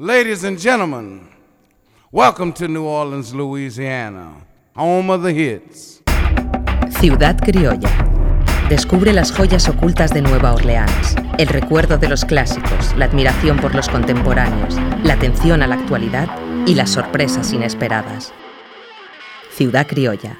Ladies and gentlemen, welcome to New Orleans, Louisiana, home of the hits. Ciudad Criolla. Descubre las joyas ocultas de Nueva Orleans, el recuerdo de los clásicos, la admiración por los contemporáneos, la atención a la actualidad y las sorpresas inesperadas. Ciudad Criolla,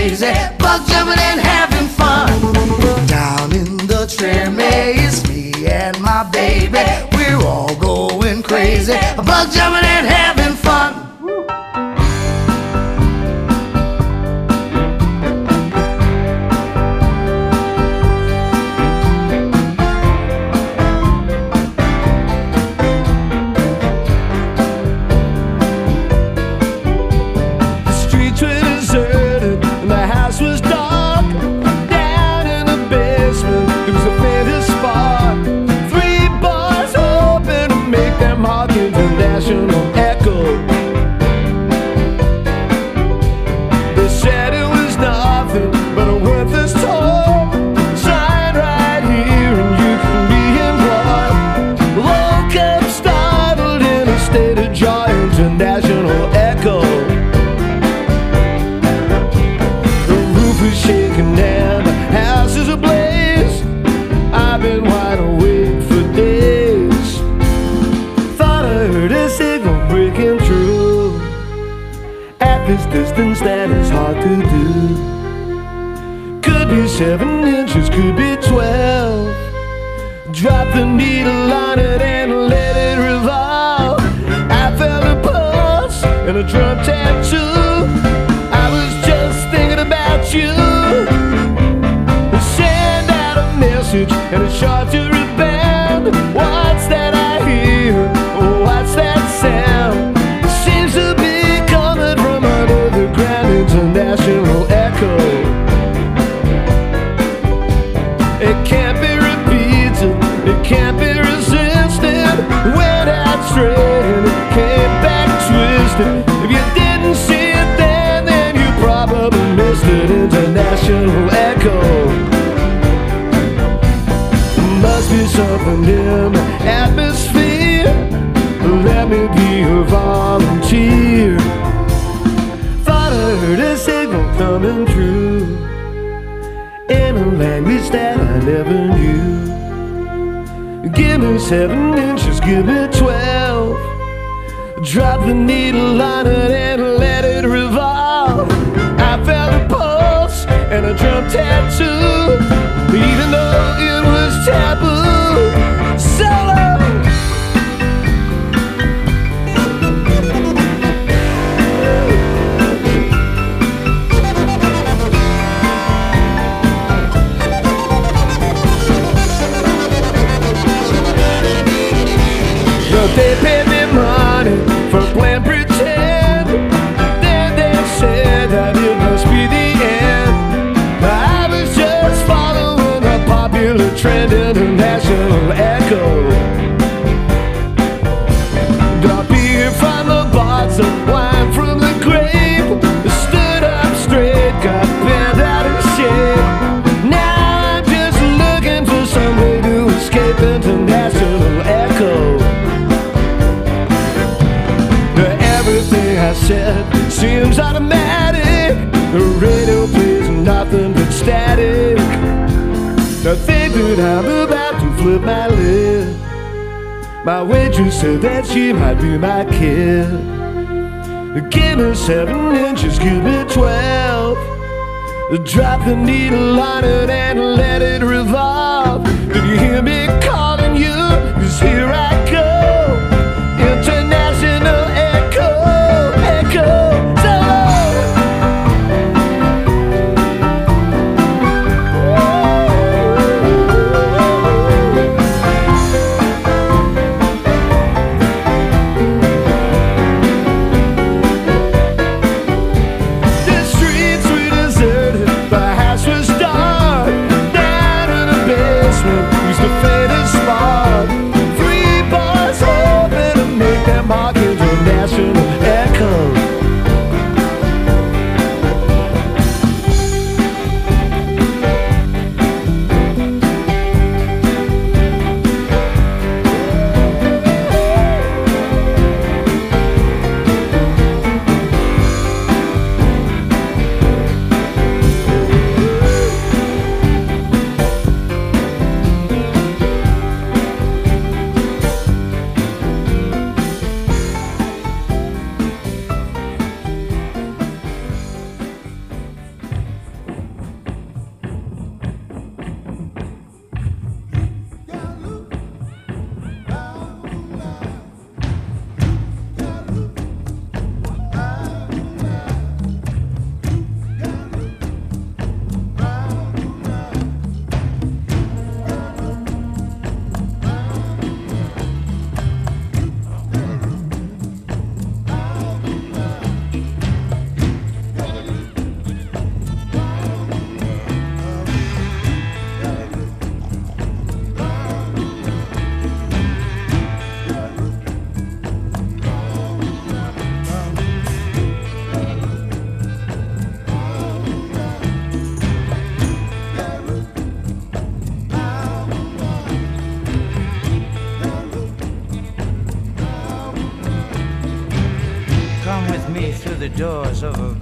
crazy, bug jumping and having fun. Down in the Treme, it's me and my baby. We're all going crazy, bug jumping and having needle on it and let it revolve. I felt a pulse and a drum tattoo. I was just thinking about you. Send out a message and a shot to. seven inches, give me twelve. Drop the needle on it and let it revolve. I felt a pulse and a drum tattoo, even though it was taboo. disco. Drop beer from the bots of wine from the grave. Stood up straight, got bent out of shape. Now I'm just looking for some way to escape international echo. Now Everything I said seems automatic. The radio plays nothing but static. The thing that I'm a flip my lid. My waitress said that she might be my kid. Give me seven inches, give me twelve. Drop the needle on it and let it revolve. Did you hear me calling you? Cause here doors of a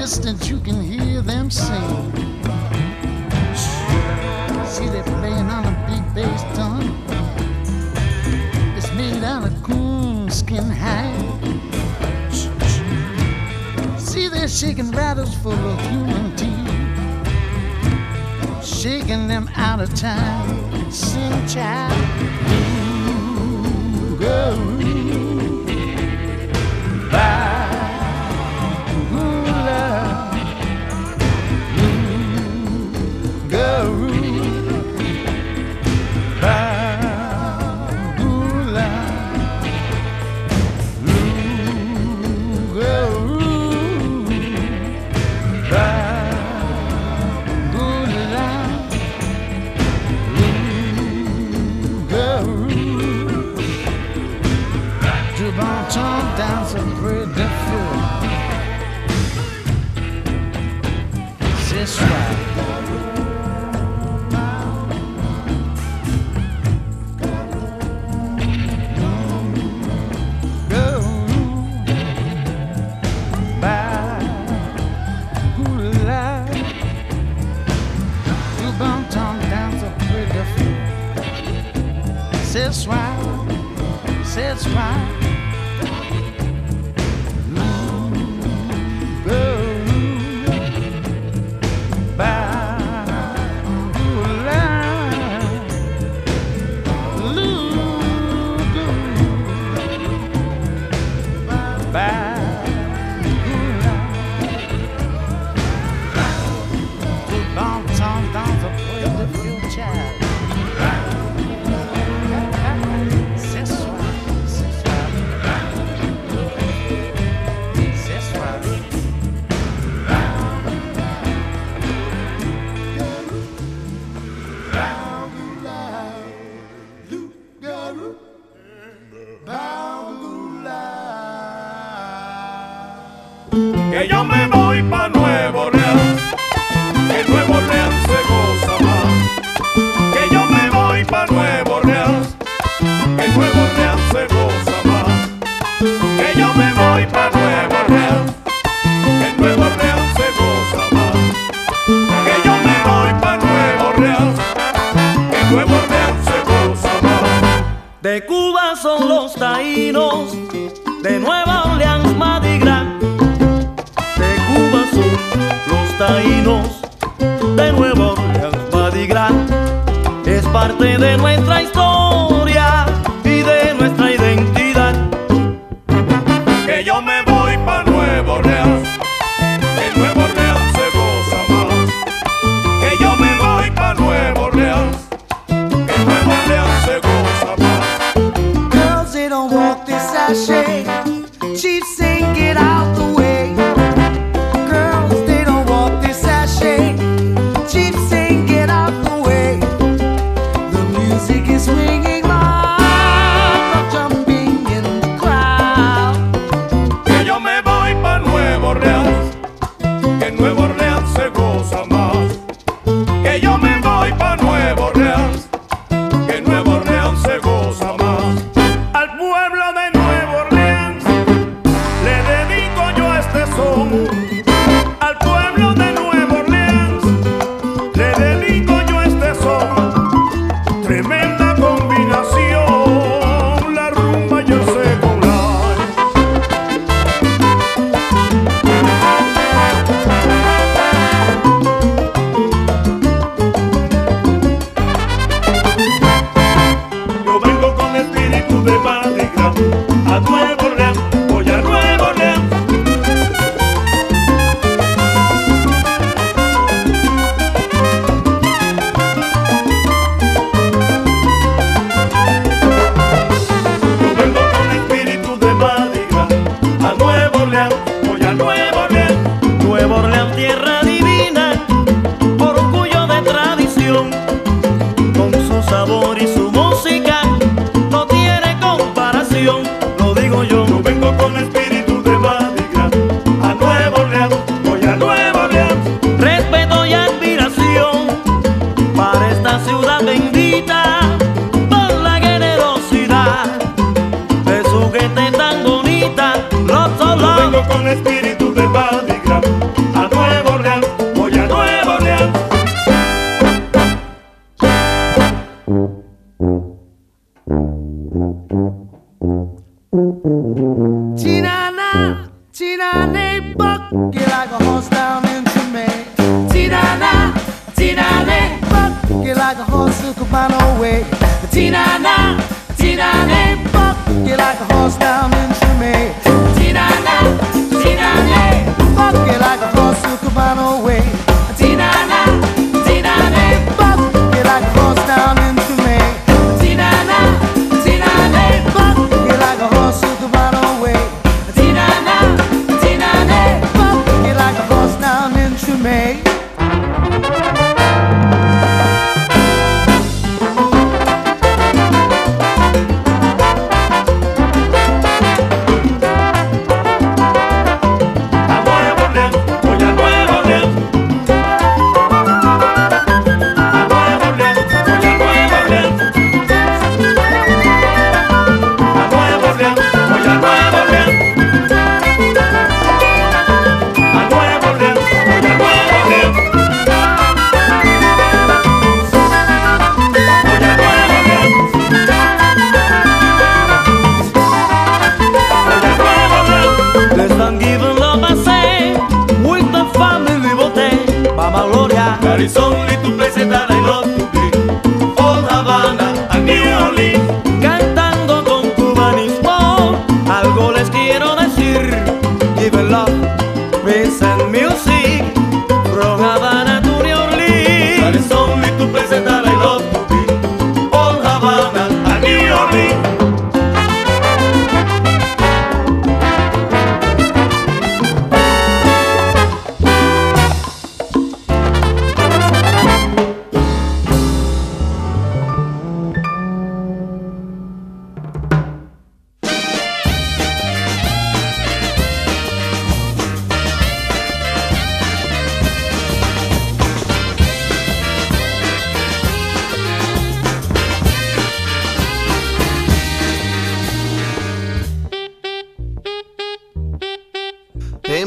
distance you can hear them sing. See they're playing on a big bass drum. It's made out of coonskin hide. See, they're shaking rattles full of human teeth, shaking them out of time. Sing, child. Ooh, girl.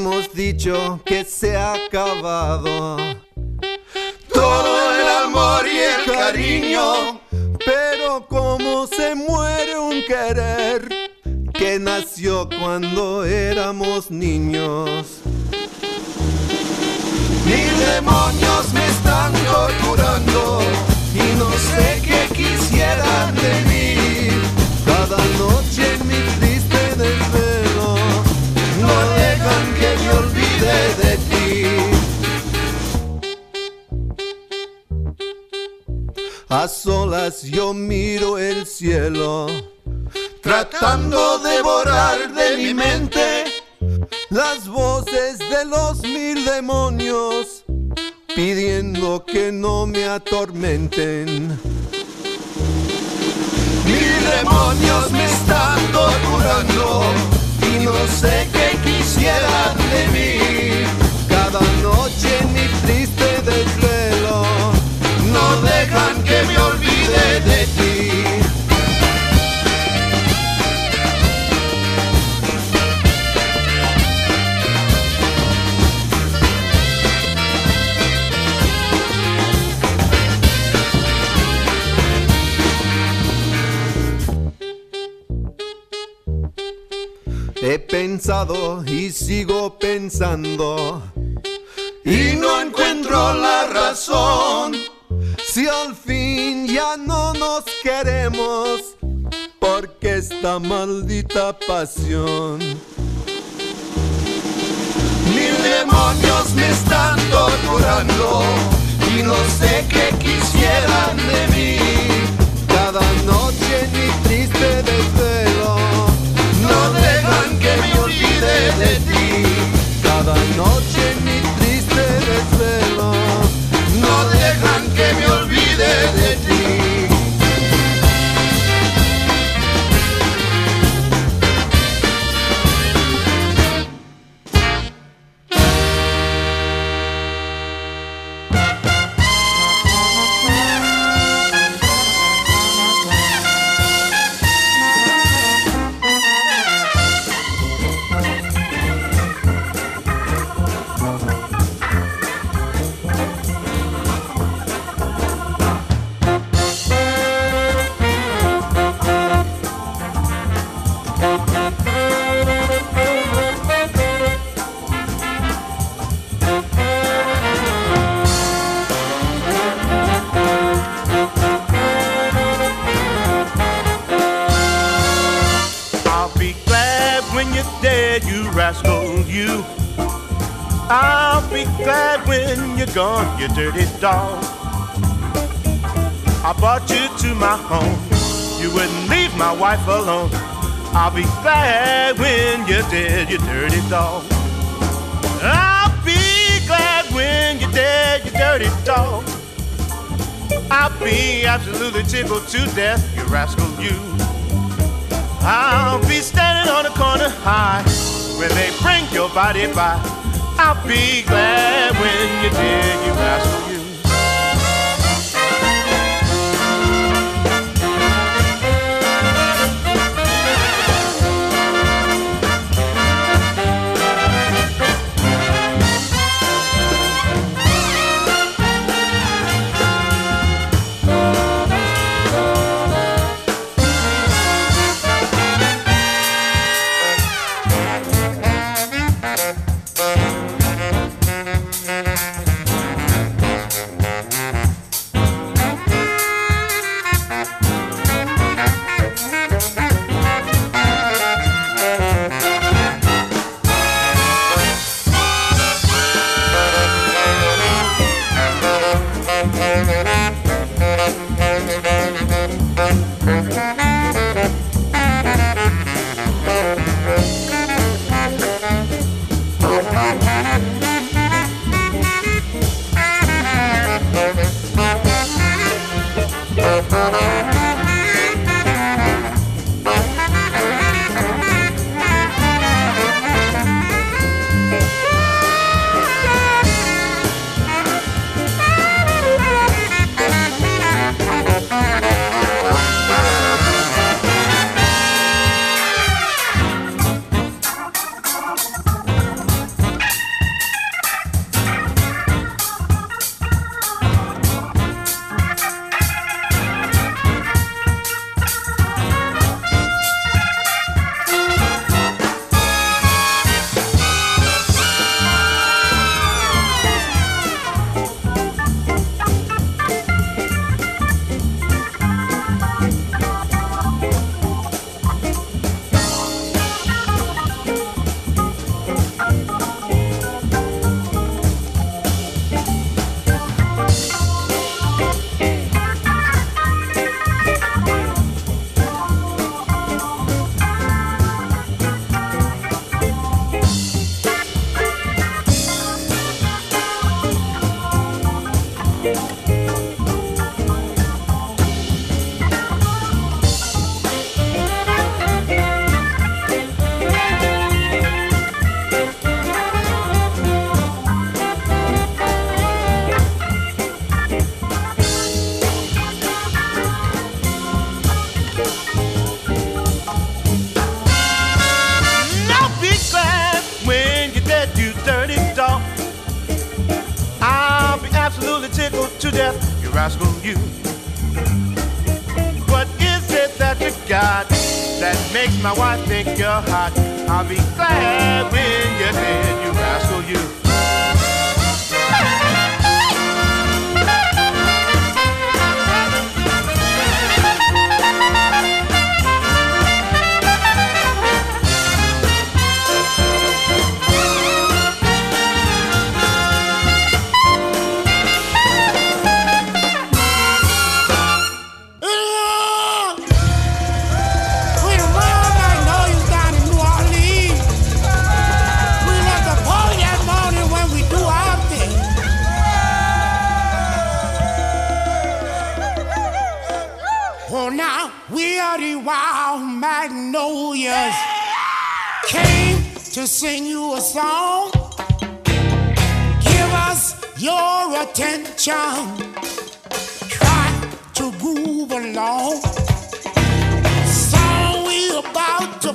Hemos dicho que se ha acabado todo el amor y el cariño, pero como se muere un querer que nació cuando éramos niños. Mil demonios me están torturando y no sé qué quisieran de mí. Cada noche en mi de ti. A solas yo miro el cielo, tratando de borrar de mi mente las voces de los mil demonios, pidiendo que no me atormenten. Mil demonios me están torturando y no sé qué quisieran de mí. Cada noche mi triste desvelo no dejan que me olvide de ti. He pensado y sigo pensando y no encuentro la razón. Si al fin ya no nos queremos, porque esta maldita pasión. Mil demonios me están torturando y no sé qué quisieran de mí. Noche rascal, you. I'll be standing on the corner high when they bring your body by. I'll be glad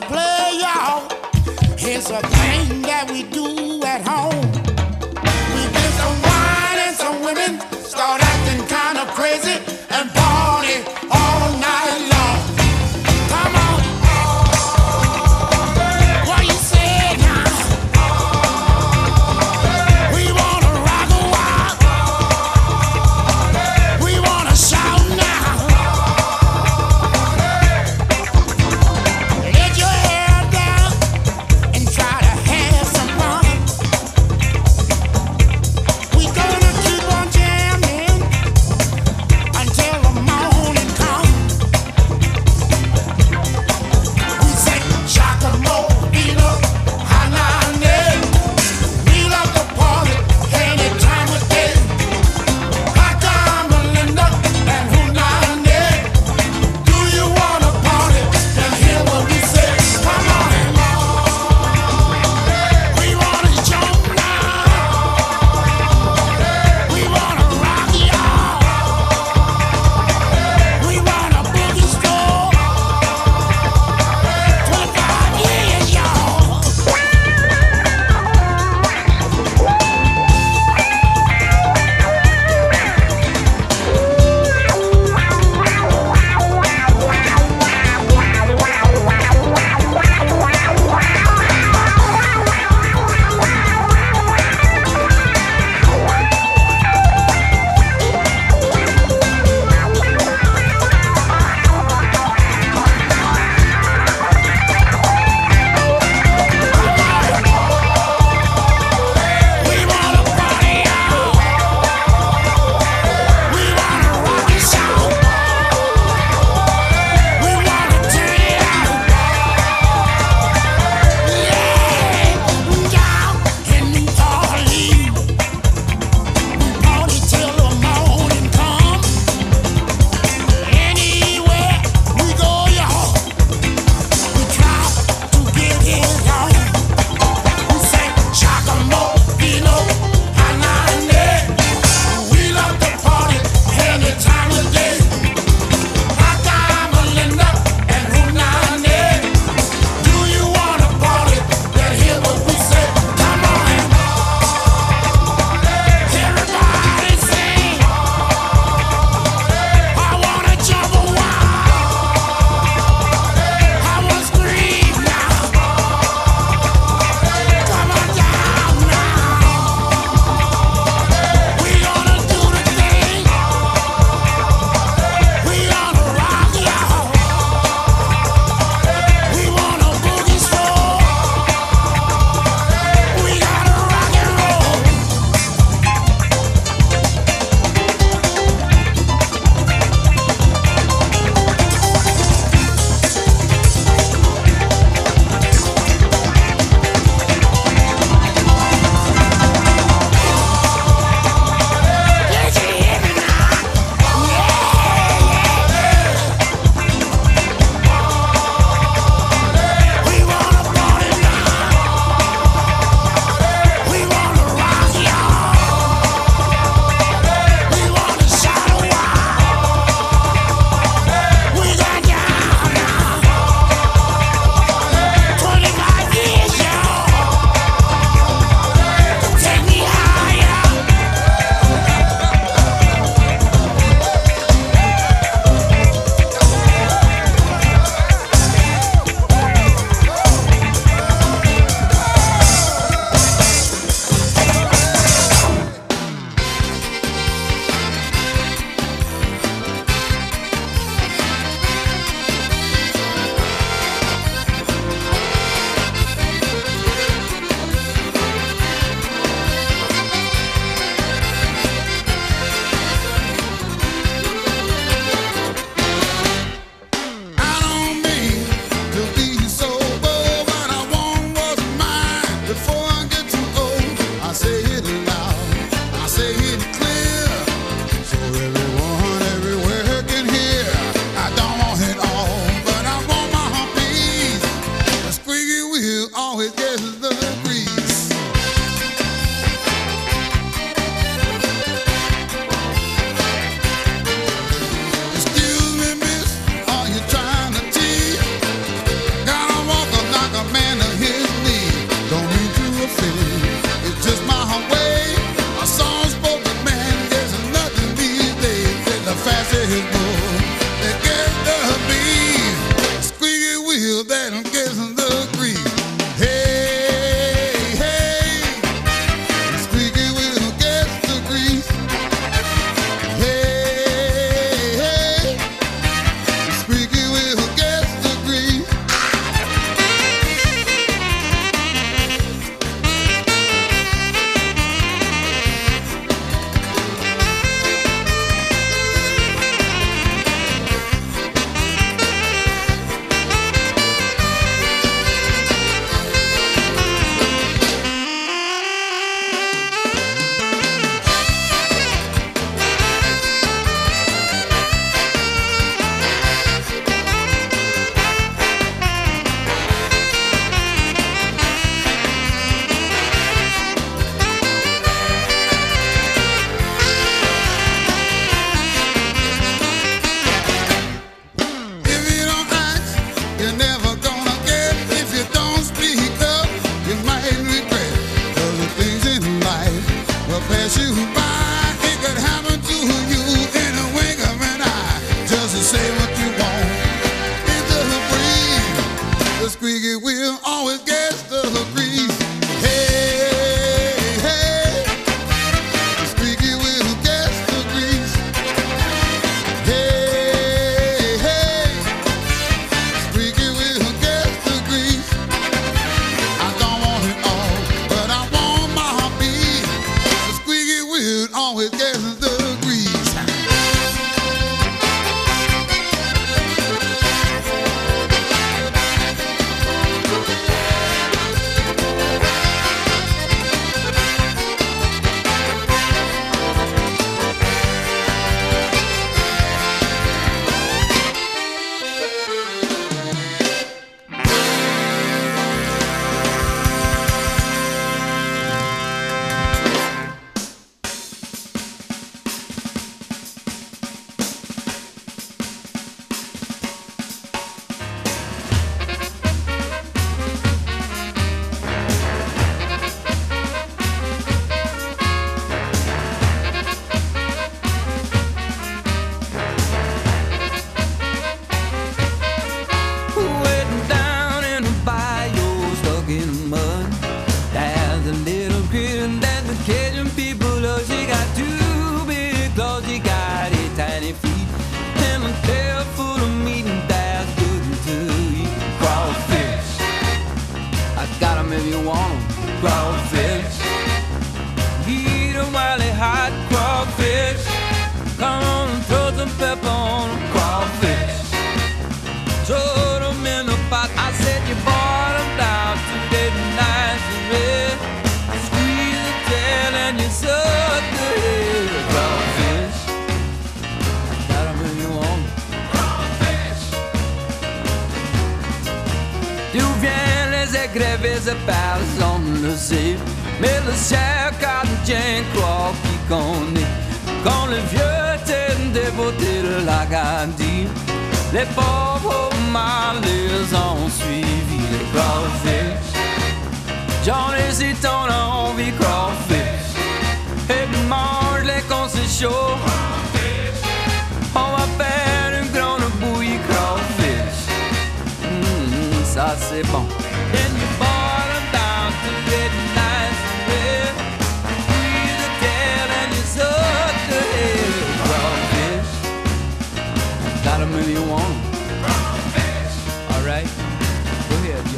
play, y'all. Here's a thing that we do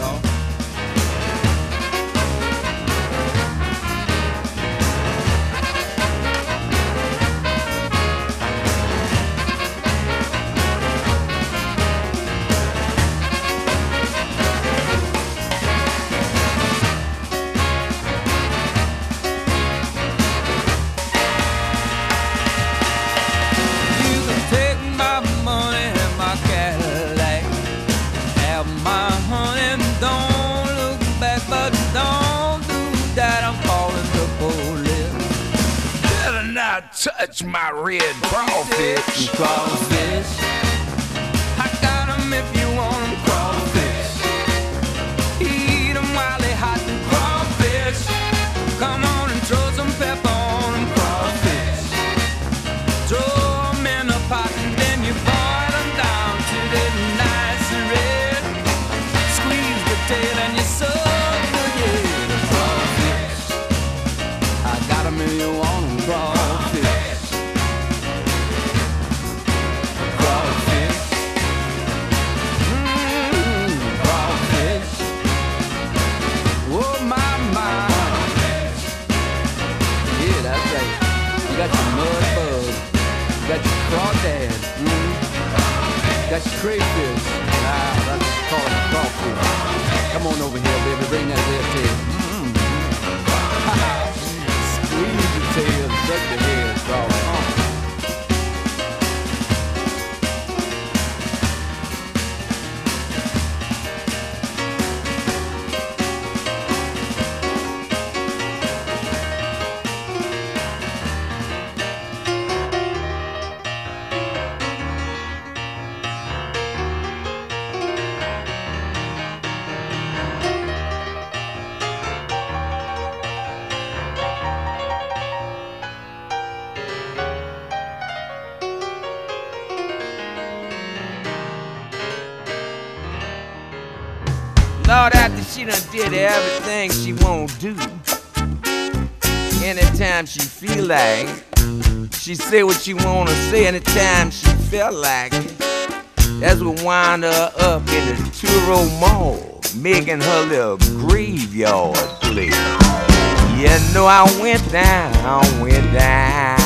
y'all. did everything she won't do. Anytime she feel like she say what she wanna say. Anytime she felt like that's what wind her up in the Turo Mall, making her little graveyard play. You know I went down, went down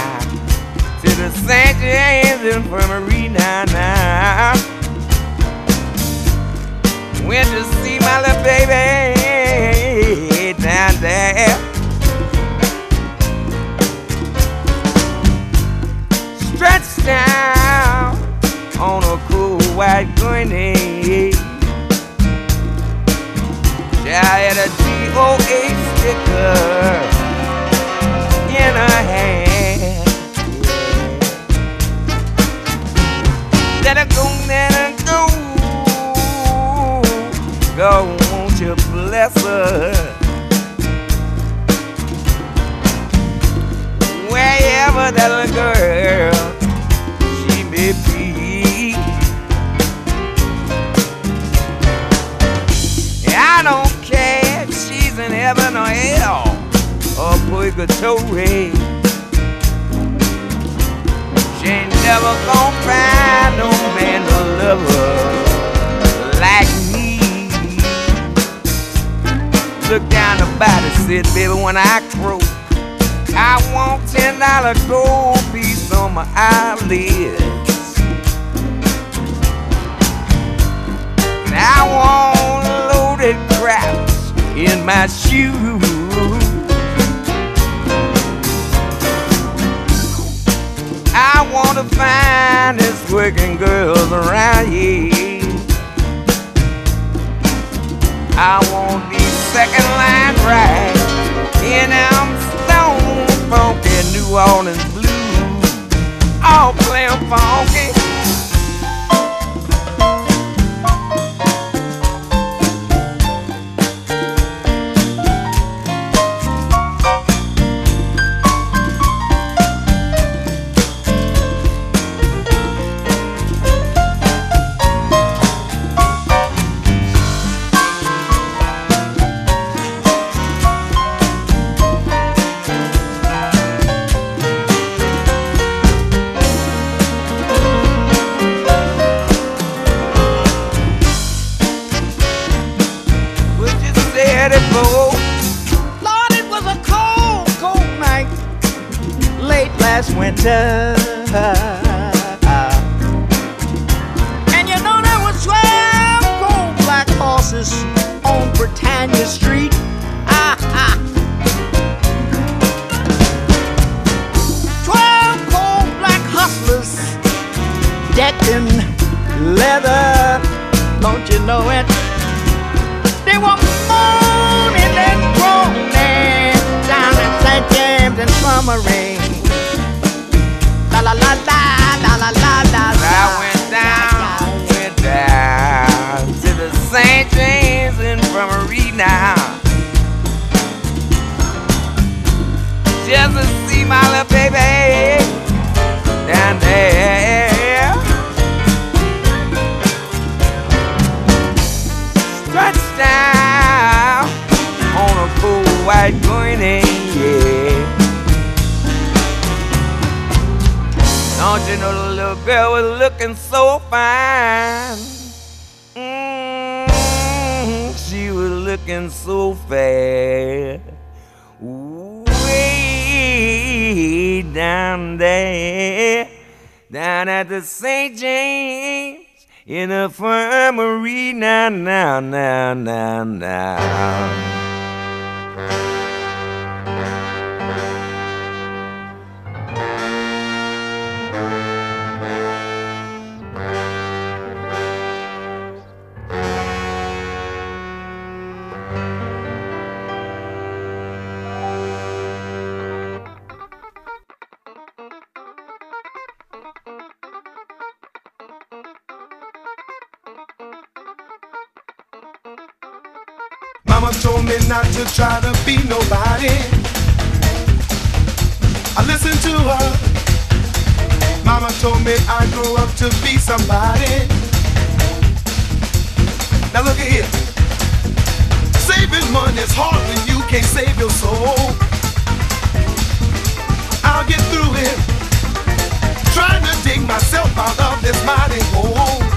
to the St. James Infirmary now, now. Went to see my little baby there. Stretched down on a cool white gurney. She had a DOA sticker in her hand. Let her go, let her go. God, won't you bless her? Wherever that little girl she may be. I don't care if she's in heaven or hell or purgatory. She ain't never gonna find no man to love her like me. Look down the body, sit, baby, when I croak. I want ten dollar gold piece on my eyelids. And I want loaded craps in my shoes. I want to find this working girls around here. I want these second line right in stone funky New Orleans blues, all playing funky. Infirmary. La la la la la la la la. I went down, went down to the St. James Infirmary now. Just to see my little baby down there. Stretched down on a cool white gurney, you know the little girl was looking so fine? Mm, she was looking so fair. Way down there, down at the St. James in the infirmary. Now, now, now, now, now. Not to try to be nobody. I listened to her. Mama told me I grew up to be somebody. Now look at here. Saving money's hard when you can't save your soul. I'll get through it. Trying to dig myself out of this mighty hole.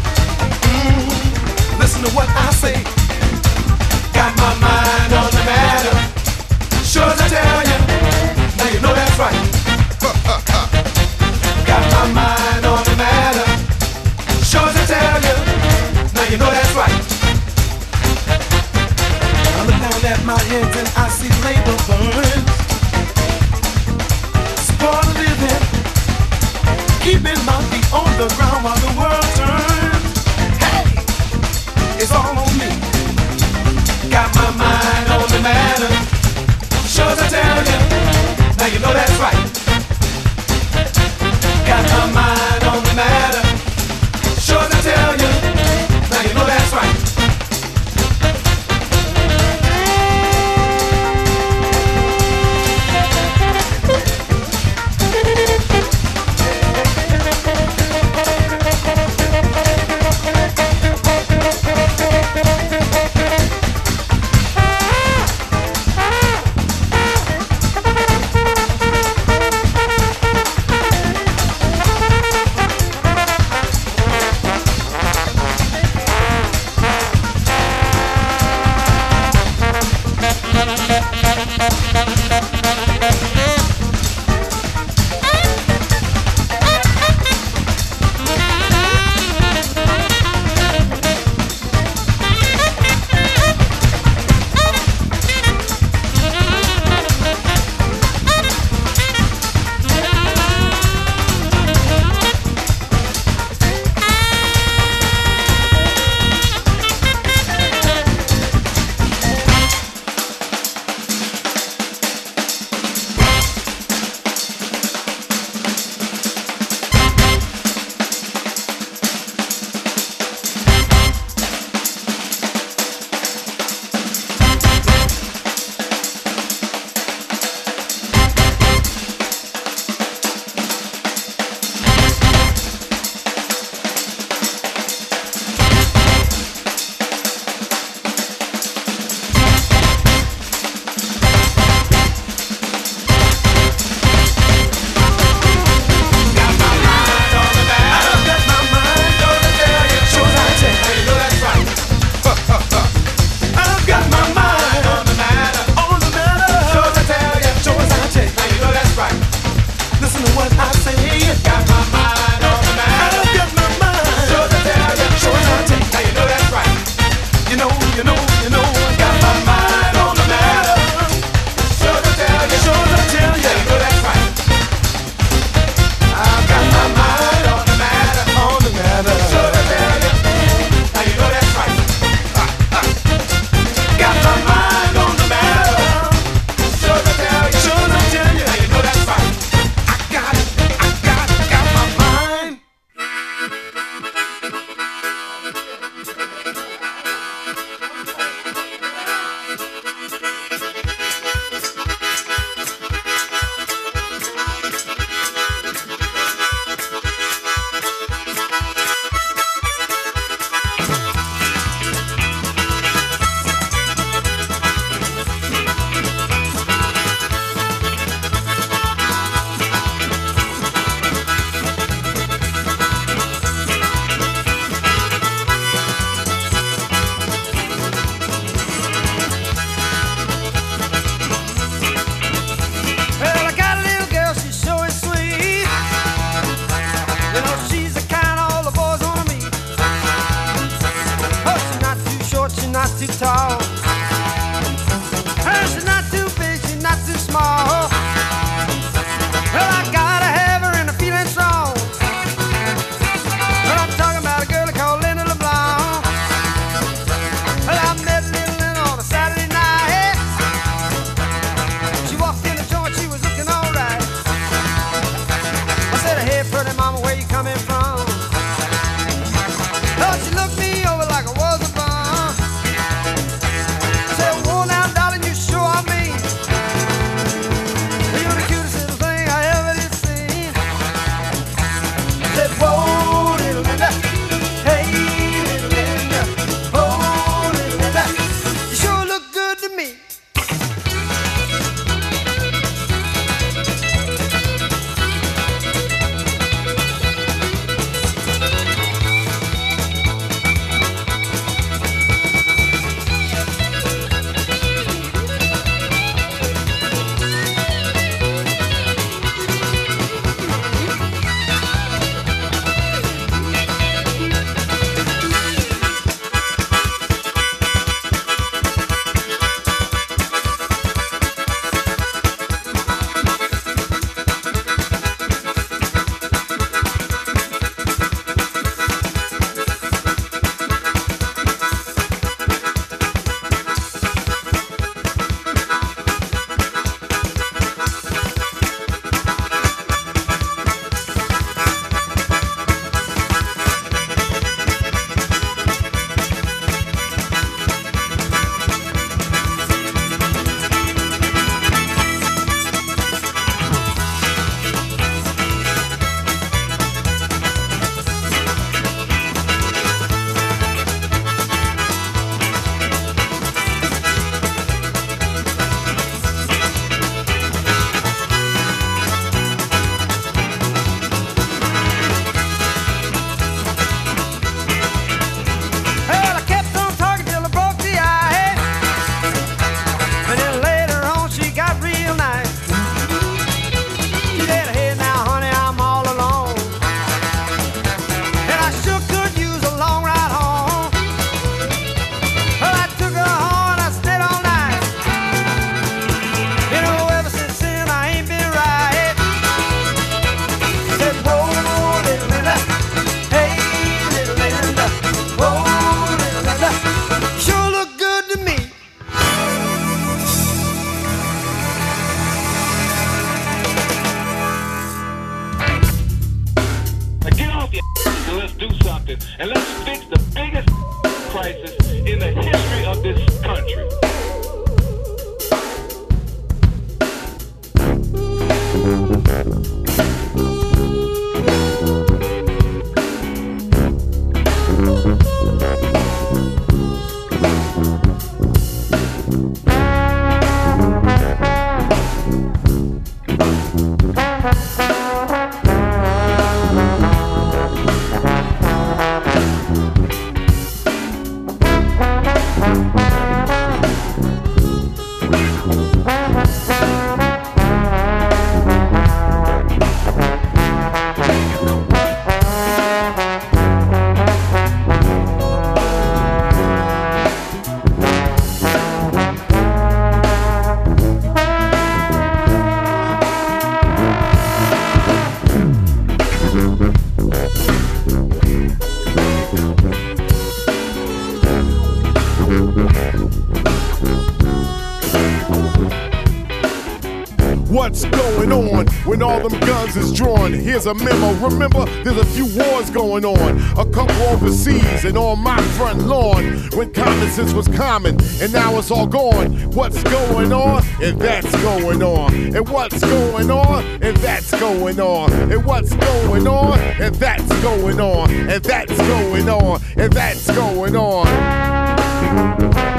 When all them guns is drawn? Here's a memo. Remember, there's a few wars going on. A couple overseas and on my front lawn. When common sense was common and now it's all gone. What's going on? And that's going on. And what's going on? And that's going on. And what's going on? And that's going on. And that's going on. And that's going on.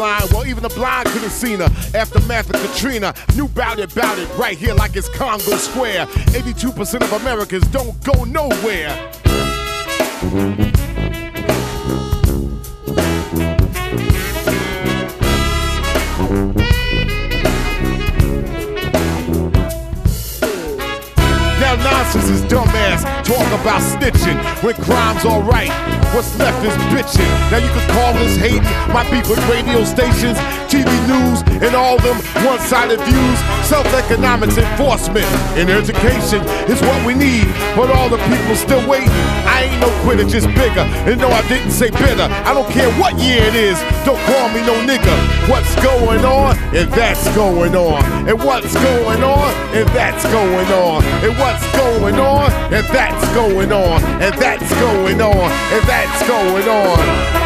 Blind? Well, even the blind could have seen her. Aftermath of Katrina, knew bout it, bout it, right here like it's Congo Square. 82% of Americans don't go nowhere. Now nonsense is dumbass. Talk about snitching when crime's alright. What's left is bitching. Now you can call us hating. My beef with radio stations, TV news, and all them one-sided views. Self-economics enforcement and education is what we need. But all the people still waiting. I ain't no quitter, just bigger. And no, I didn't say bitter. I don't care what year it is. Don't call me no nigga. What's going on? And that's going on. And what's going on? And that's going on. And what's going on? And that's going on. And that's going on. And that's going on.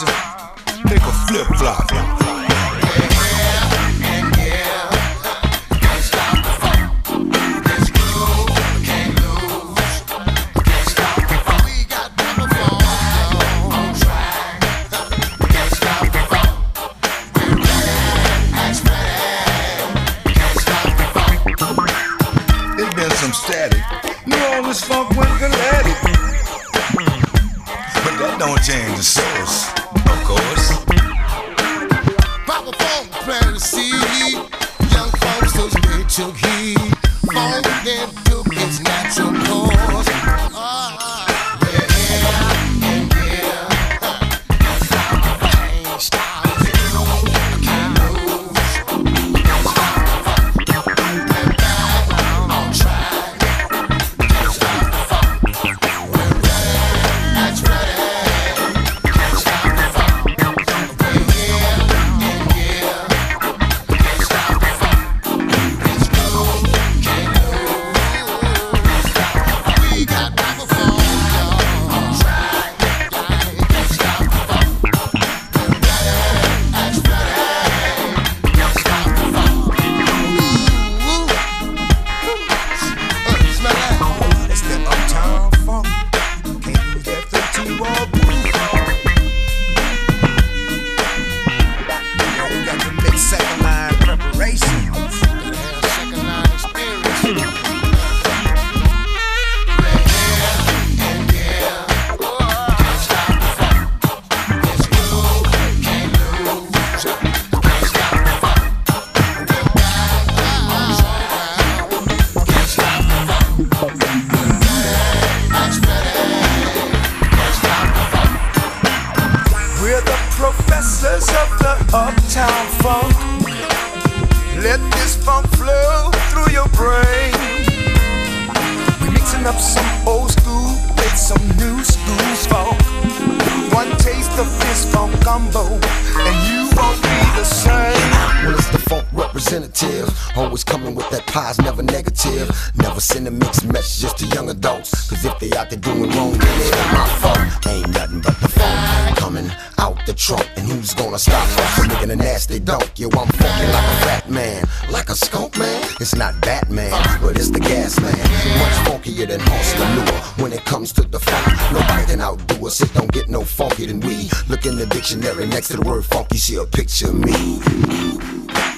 Now next to the word funk, you see a picture of me.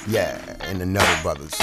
Yeah, and another brothers.